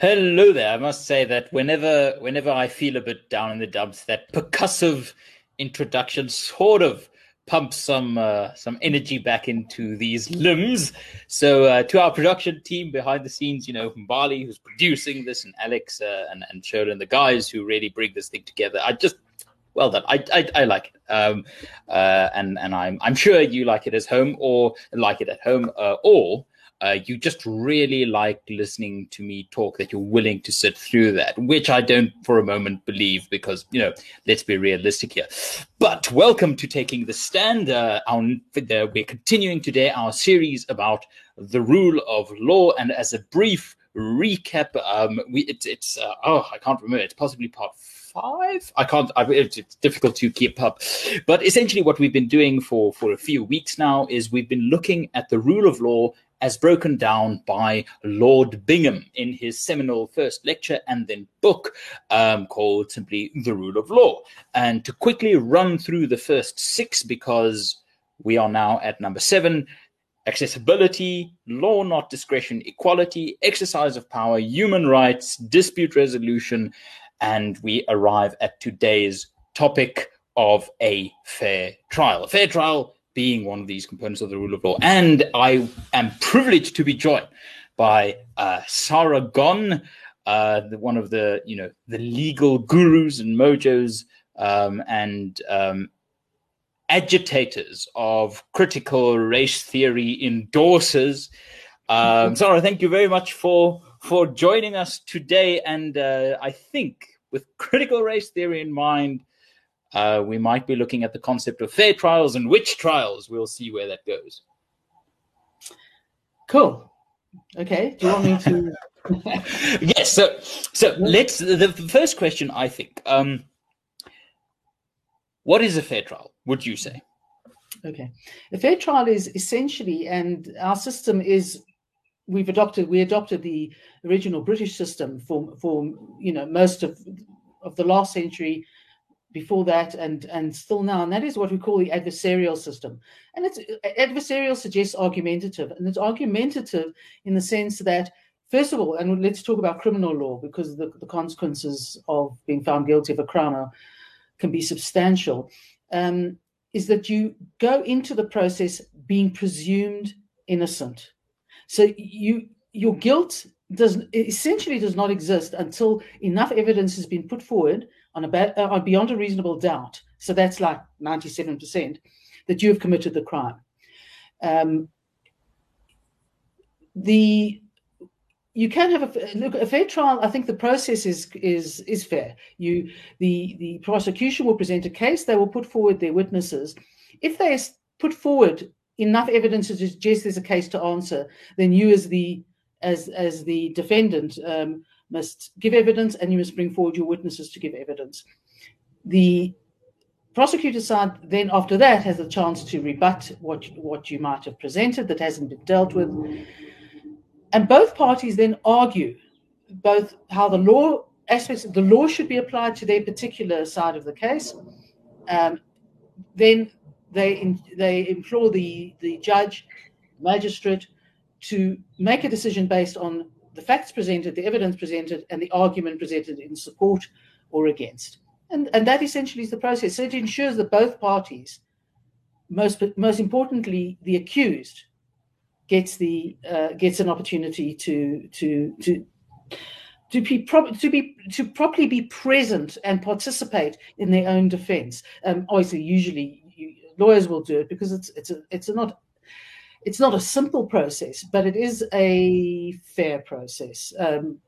Hello there. I must say that whenever whenever I feel a bit down in the dumps, that percussive introduction sort of pumps some uh, some energy back into these limbs. So uh, to our production team behind the scenes, you know, from Bali who's producing this, and Alex uh, and and Sherlin, the guys who really bring this thing together. I just well done. I I, I like it, um, uh, and and I'm I'm sure you like it at home or like it at home, uh, or uh, you just really like listening to me talk, that you're willing to sit through that, which I don't for a moment believe because, you know, let's be realistic here. But welcome to Taking the Stand. Uh, our, we're continuing today our series about the rule of law. And as a brief recap, um, we, it, it's, uh, oh, I can't remember, it's possibly part five. I can't. I, it's difficult to keep up. But essentially, what we've been doing for for a few weeks now is we've been looking at the rule of law as broken down by Lord Bingham in his seminal first lecture and then book um, called simply The Rule of Law. And to quickly run through the first six, because we are now at number seven accessibility, law, not discretion, equality, exercise of power, human rights, dispute resolution, and we arrive at today's topic of a fair trial. A fair trial being one of these components of the rule of law. And I am privileged to be joined by uh, Sarah Gon, uh, the, one of the you know the legal gurus and mojos um, and um, agitators of critical race theory endorsers. Um, Sarah, thank you very much for for joining us today. And uh, I think with critical race theory in mind, uh, we might be looking at the concept of fair trials and witch trials. We'll see where that goes. Cool. Okay. Do you want me to? yes. So, so let's. The first question, I think. Um, what is a fair trial? Would you say? Okay, a fair trial is essentially, and our system is we've adopted we adopted the original British system for for you know most of of the last century before that and and still now and that is what we call the adversarial system. And it's adversarial suggests argumentative and it's argumentative in the sense that first of all and let's talk about criminal law because the, the consequences of being found guilty of a crime are, can be substantial um, is that you go into the process being presumed innocent. So you your guilt does essentially does not exist until enough evidence has been put forward on a uh, beyond a reasonable doubt. So that's like 97% that you have committed the crime. Um, the you can have a look a fair trial. I think the process is is is fair. You the the prosecution will present a case. They will put forward their witnesses. If they put forward enough evidence to suggest there's a case to answer, then you as the as as the defendant um, must give evidence and you must bring forward your witnesses to give evidence. The prosecutor side then after that has a chance to rebut what what you might have presented that hasn't been dealt with. And both parties then argue both how the law aspects of the law should be applied to their particular side of the case. Um, then they in, they implore the the judge, magistrate, to make a decision based on the facts presented, the evidence presented, and the argument presented in support or against. And, and that essentially is the process. So it ensures that both parties, most, most importantly, the accused, gets the uh, gets an opportunity to to to to be pro- to be to properly be present and participate in their own defense. Um, obviously, usually you, lawyers will do it because it's it's a, it's a not it's not a simple process, but it is a fair process. Um,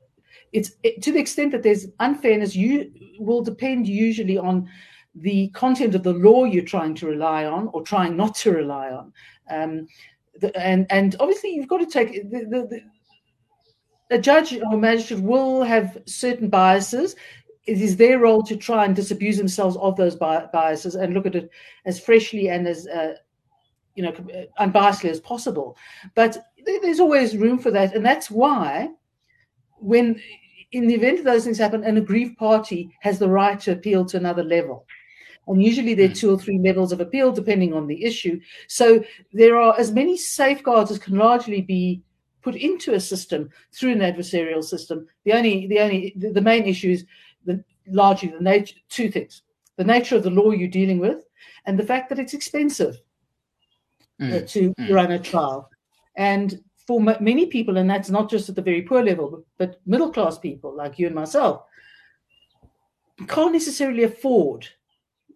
it's it, to the extent that there's unfairness, you will depend usually on the content of the law you're trying to rely on or trying not to rely on. Um, the, and and obviously you've got to take the, the, the a judge or magistrate will have certain biases. It is their role to try and disabuse themselves of those biases and look at it as freshly and as uh, you know, unbiasedly as possible. But there's always room for that. And that's why when in the event of those things happen, an aggrieved party has the right to appeal to another level. And usually there are hmm. two or three levels of appeal depending on the issue. So there are as many safeguards as can largely be put into a system through an adversarial system. The only, the only, the, the main issue is the, largely the nature, two things: the nature of the law you're dealing with, and the fact that it's expensive. Uh, to mm. run a trial. And for m- many people, and that's not just at the very poor level, but middle class people like you and myself, can't necessarily afford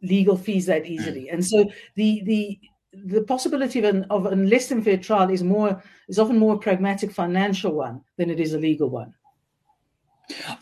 legal fees that easily. Mm. And so the the the possibility of an of a less than fair trial is more is often more a pragmatic financial one than it is a legal one.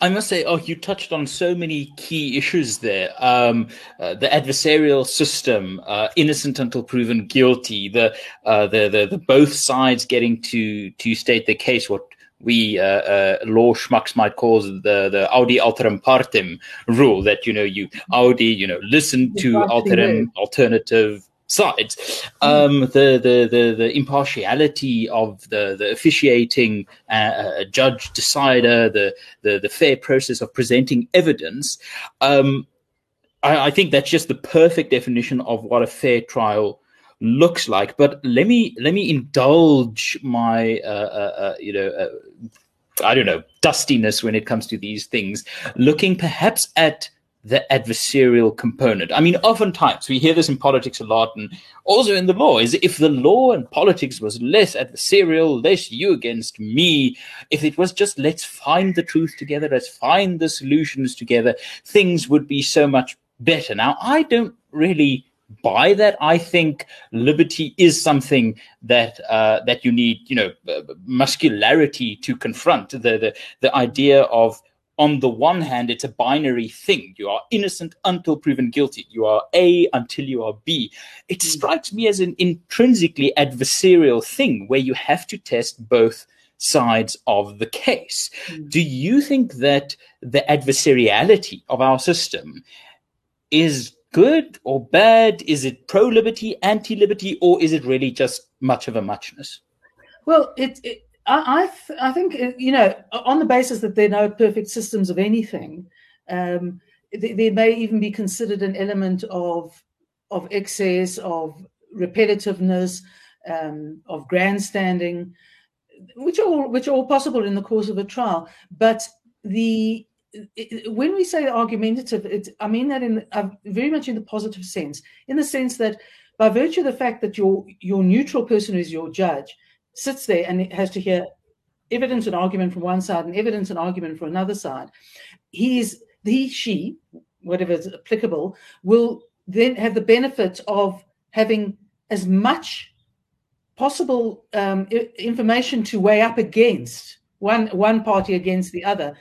I must say, oh, you touched on so many key issues there. Um, uh, the adversarial system, uh, innocent until proven guilty, the, uh, the, the the both sides getting to to state the case. What we uh, uh, law schmucks might call the the audi alteram partem rule that you know you audi you know listen to alteram alternative sides. Um, the, the, the, the impartiality of the, the officiating uh, uh, judge decider, the, the, the fair process of presenting evidence. Um, I, I, think that's just the perfect definition of what a fair trial looks like. But let me let me indulge my uh, uh, uh you know. Uh, I don't know, dustiness when it comes to these things, looking perhaps at the adversarial component. I mean, oftentimes we hear this in politics a lot and also in the law is if the law and politics was less adversarial, less you against me, if it was just let's find the truth together, let's find the solutions together, things would be so much better. Now, I don't really buy that. I think liberty is something that uh, that you need, you know, uh, muscularity to confront the the the idea of on the one hand, it's a binary thing. You are innocent until proven guilty. You are A until you are B. It mm. strikes me as an intrinsically adversarial thing where you have to test both sides of the case. Mm. Do you think that the adversariality of our system is good or bad? Is it pro liberty, anti liberty, or is it really just much of a muchness? Well, it, it I, I, th- I, think uh, you know on the basis that there are no perfect systems of anything, um, th- there may even be considered an element of of excess, of repetitiveness, um, of grandstanding, which are all, which are all possible in the course of a trial. But the it, when we say argumentative, it, I mean that in uh, very much in the positive sense, in the sense that by virtue of the fact that your your neutral person is your judge sits there and has to hear evidence and argument from one side and evidence and argument from another side, he is he she whatever is applicable will then have the benefit of having as much possible um, information to weigh up against one one party against the other,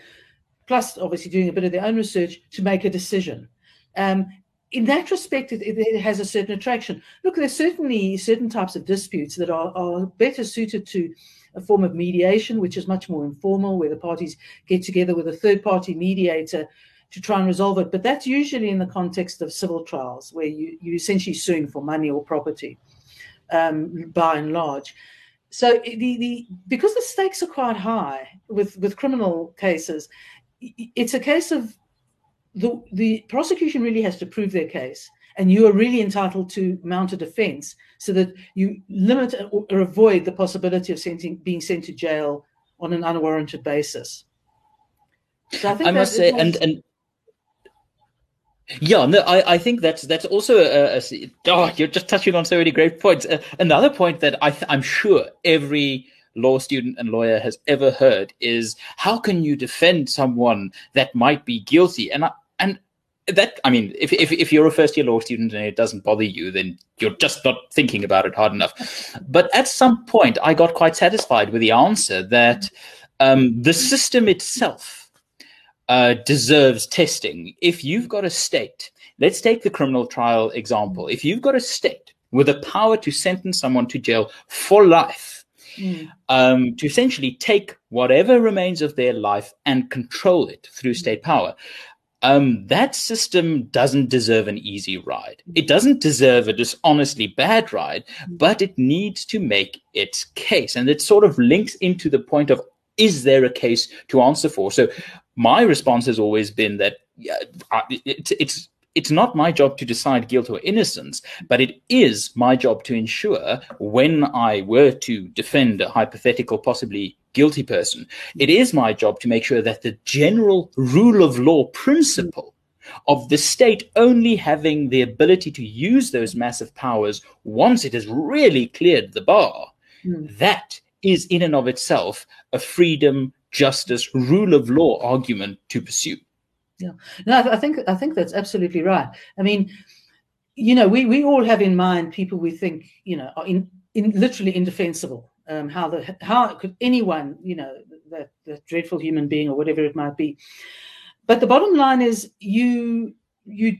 plus obviously doing a bit of their own research to make a decision. Um, in that respect, it, it, has a certain attraction. Look, there's certainly certain types of disputes that are, are better suited to a form of mediation, which is much more informal, where the parties get together with a third party mediator to try and resolve it. But that's usually in the context of civil trials, where you, you're essentially suing for money or property, um, by and large. So the, the because the stakes are quite high with, with criminal cases, it's a case of the, the prosecution really has to prove their case and you are really entitled to mount a defense so that you limit or avoid the possibility of being sent to jail on an unwarranted basis. So I, I must say, and and yeah, no, I, I think that's that's also a, a, oh, you're just touching on so many great points. Uh, another point that I th- I'm sure every law student and lawyer has ever heard is how can you defend someone that might be guilty? And I, and that I mean, if, if if you're a first year law student and it doesn't bother you, then you're just not thinking about it hard enough. But at some point, I got quite satisfied with the answer that um, the system itself uh, deserves testing. If you've got a state, let's take the criminal trial example. If you've got a state with the power to sentence someone to jail for life mm. um, to essentially take whatever remains of their life and control it through state power. Um, that system doesn't deserve an easy ride. It mm. doesn't deserve a dishonestly bad ride, mm. but it needs to make its case. And it sort of links into the point of is there a case to answer for? So my response has always been that yeah, it's, it's it's not my job to decide guilt or innocence, but it is my job to ensure when I were to defend a hypothetical, possibly guilty person, it is my job to make sure that the general rule of law principle of the state only having the ability to use those massive powers once it has really cleared the bar, mm. that is in and of itself a freedom, justice, rule of law argument to pursue. Yeah, no, I think I think that's absolutely right. I mean, you know, we we all have in mind people we think you know are in, in literally indefensible. Um, how the how could anyone you know that that dreadful human being or whatever it might be. But the bottom line is you you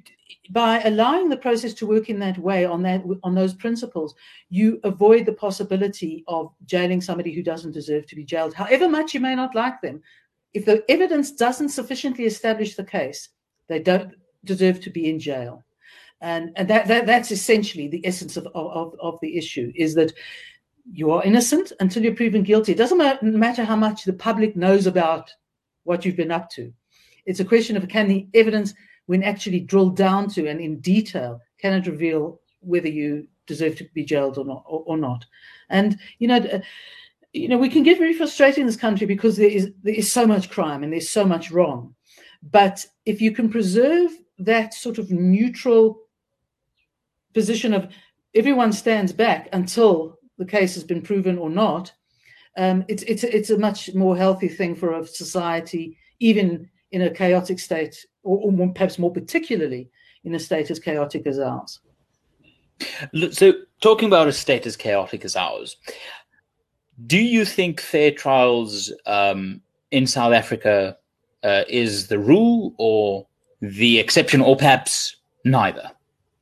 by allowing the process to work in that way on that on those principles you avoid the possibility of jailing somebody who doesn't deserve to be jailed however much you may not like them if the evidence doesn't sufficiently establish the case, they don't deserve to be in jail. And, and that, that that's essentially the essence of, of, of the issue is that you are innocent until you're proven guilty. It doesn't matter how much the public knows about what you've been up to. It's a question of can the evidence, when actually drilled down to and in detail, can it reveal whether you deserve to be jailed or not? Or, or not? And you know, you know, we can get very frustrated in this country because there is there is so much crime and there's so much wrong. But if you can preserve that sort of neutral position of everyone stands back until the case has been proven or not, um, it's it's it's a much more healthy thing for a society, even in a chaotic state, or, or more, perhaps more particularly in a state as chaotic as ours. So, talking about a state as chaotic as ours, do you think fair trials um, in South Africa uh, is the rule or the exception, or perhaps neither?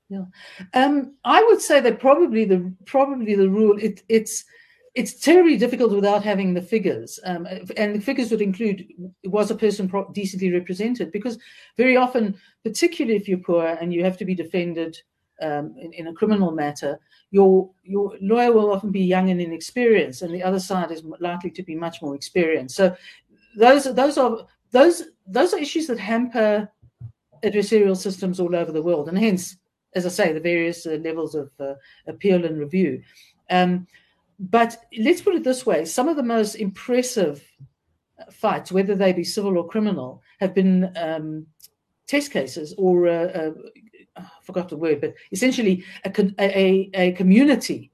Yeah, um, I would say that probably the probably the rule. It, it's it's terribly difficult without having the figures, um, and the figures would include was a person pro- decently represented? Because very often, particularly if you're poor and you have to be defended um, in, in, a criminal matter, your your lawyer will often be young and inexperienced, and the other side is likely to be much more experienced. So those those are those those are issues that hamper adversarial systems all over the world, and hence, as I say, the various uh, levels of uh, appeal and review. Um, but let's put it this way: some of the most impressive fights, whether they be civil or criminal, have been um, test cases or uh, uh I forgot the word, but essentially a, a, a community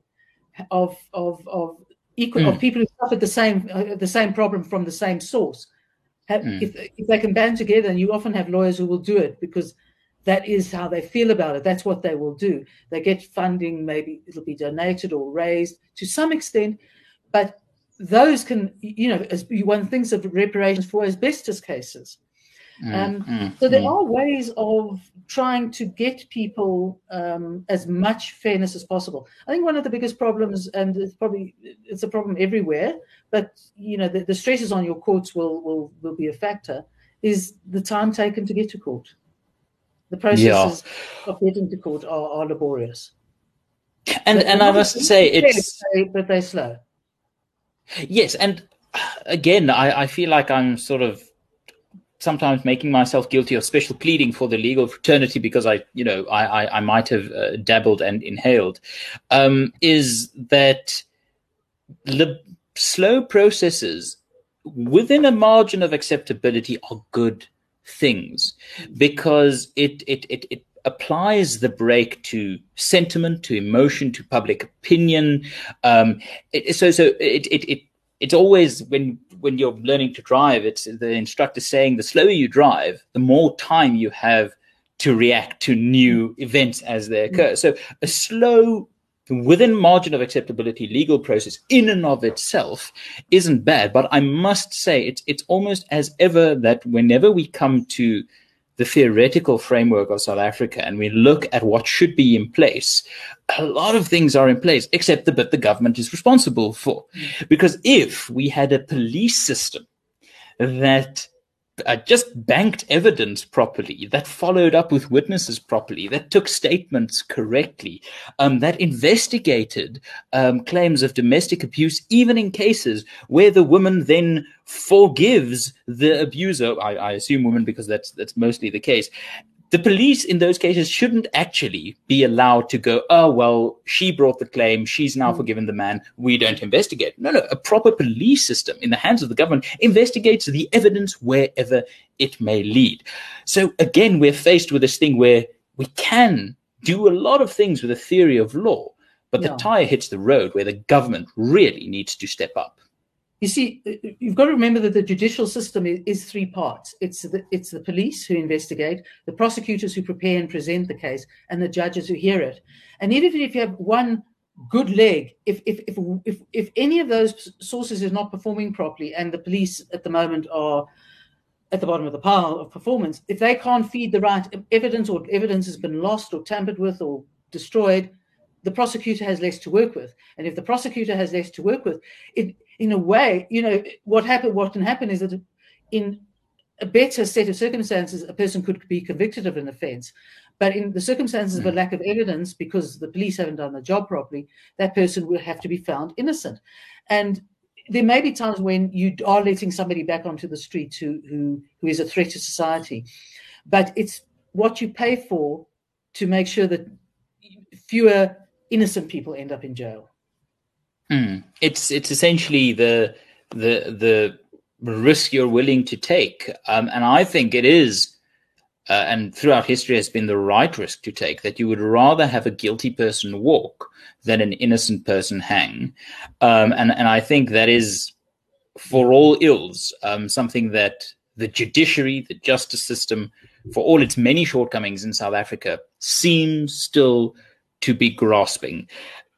of of of equal mm. of people who suffered the same uh, the same problem from the same source. Have, mm. if, if they can band together, and you often have lawyers who will do it because that is how they feel about it. That's what they will do. They get funding, maybe it'll be donated or raised to some extent, but those can, you know, as one thinks of reparations for asbestos cases. Mm, um, mm, so there mm. are ways of trying to get people um, as much fairness as possible. I think one of the biggest problems, and it's probably it's a problem everywhere, but you know the, the stresses on your courts will will will be a factor. Is the time taken to get to court? The processes yeah. of getting to court are, are laborious. And but and I must say it's but they're slow. Yes, and again, I, I feel like I'm sort of sometimes making myself guilty of special pleading for the legal fraternity because I, you know, I, I, I might have uh, dabbled and inhaled, um, is that the slow processes within a margin of acceptability are good things because it, it, it, it applies the brake to sentiment, to emotion, to public opinion. Um, it, so, so it, it, it, it's always when when you're learning to drive, it's the instructor saying the slower you drive, the more time you have to react to new events as they occur. Mm. So a slow within margin of acceptability legal process in and of itself isn't bad but i must say it's it's almost as ever that whenever we come to the theoretical framework of South Africa and we look at what should be in place, a lot of things are in place, except the bit the government is responsible for. Because if we had a police system that uh, just banked evidence properly, that followed up with witnesses properly, that took statements correctly, um, that investigated um, claims of domestic abuse, even in cases where the woman then forgives the abuser. I, I assume women because that's that's mostly the case. The police in those cases shouldn't actually be allowed to go, oh, well, she brought the claim. She's now mm. forgiven the man. We don't investigate. No, no. A proper police system in the hands of the government investigates the evidence wherever it may lead. So again, we're faced with this thing where we can do a lot of things with a theory of law, but the tire hits the road where the government really needs to step up. You see, you've got to remember that the judicial system is, is, three parts. It's the, it's the police who investigate, the prosecutors who prepare and present the case, and the judges who hear it. And even if you have one good leg, if if if if, if any of those sources is not performing properly, and the police at the moment are at the bottom of the pile of performance, if they can't feed the right evidence or evidence has been lost or tampered with or destroyed, the prosecutor has less to work with. And if the prosecutor has less to work with, it in a way, you know, what happen what can happen is that in a better set of circumstances, a person could be convicted of an offence. But in the circumstances of a hmm. lack of evidence, because the police haven't done the job properly, that person will have to be found innocent. And there may be times when you are letting somebody back onto the street who, who, who is a threat to society. But it's what you pay for to make sure that fewer innocent people end up in jail. Mm. It's it's essentially the the the risk you're willing to take, um, and I think it is, uh, and throughout history has been the right risk to take. That you would rather have a guilty person walk than an innocent person hang, um, and and I think that is, for all ills, um, something that the judiciary, the justice system, for all its many shortcomings in South Africa, seems still to be grasping.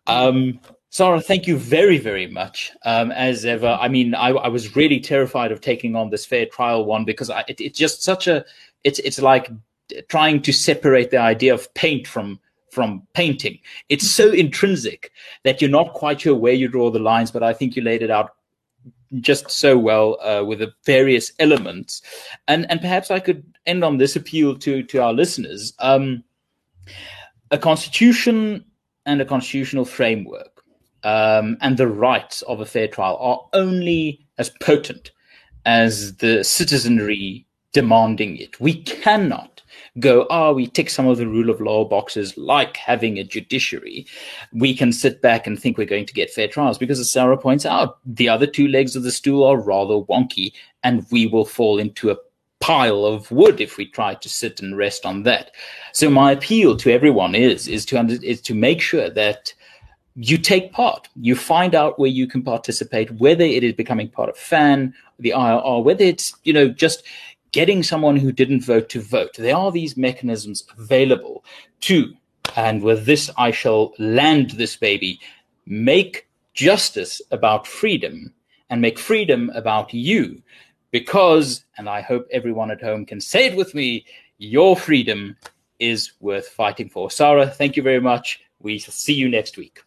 Um, Sarah, thank you very, very much. Um, as ever, I mean, I, I, was really terrified of taking on this fair trial one because I, it, it's just such a, it's it's like trying to separate the idea of paint from from painting. It's so intrinsic that you're not quite sure where you draw the lines. But I think you laid it out just so well uh, with the various elements, and and perhaps I could end on this appeal to to our listeners. Um, a constitution and a constitutional framework um, and the rights of a fair trial are only as potent as the citizenry demanding it. We cannot go, oh, we tick some of the rule of law boxes like having a judiciary. We can sit back and think we're going to get fair trials because, as Sarah points out, the other two legs of the stool are rather wonky and we will fall into a pile of wood if we try to sit and rest on that. So my appeal to everyone is is to under, is to make sure that you take part. You find out where you can participate, whether it is becoming part of FAN, the IRR, whether it's, you know, just getting someone who didn't vote to vote. There are these mechanisms available to, and with this, I shall land this baby, make justice about freedom and make freedom about you. Because, and I hope everyone at home can say it with me, your freedom is worth fighting for. Sarah, thank you very much. We shall see you next week.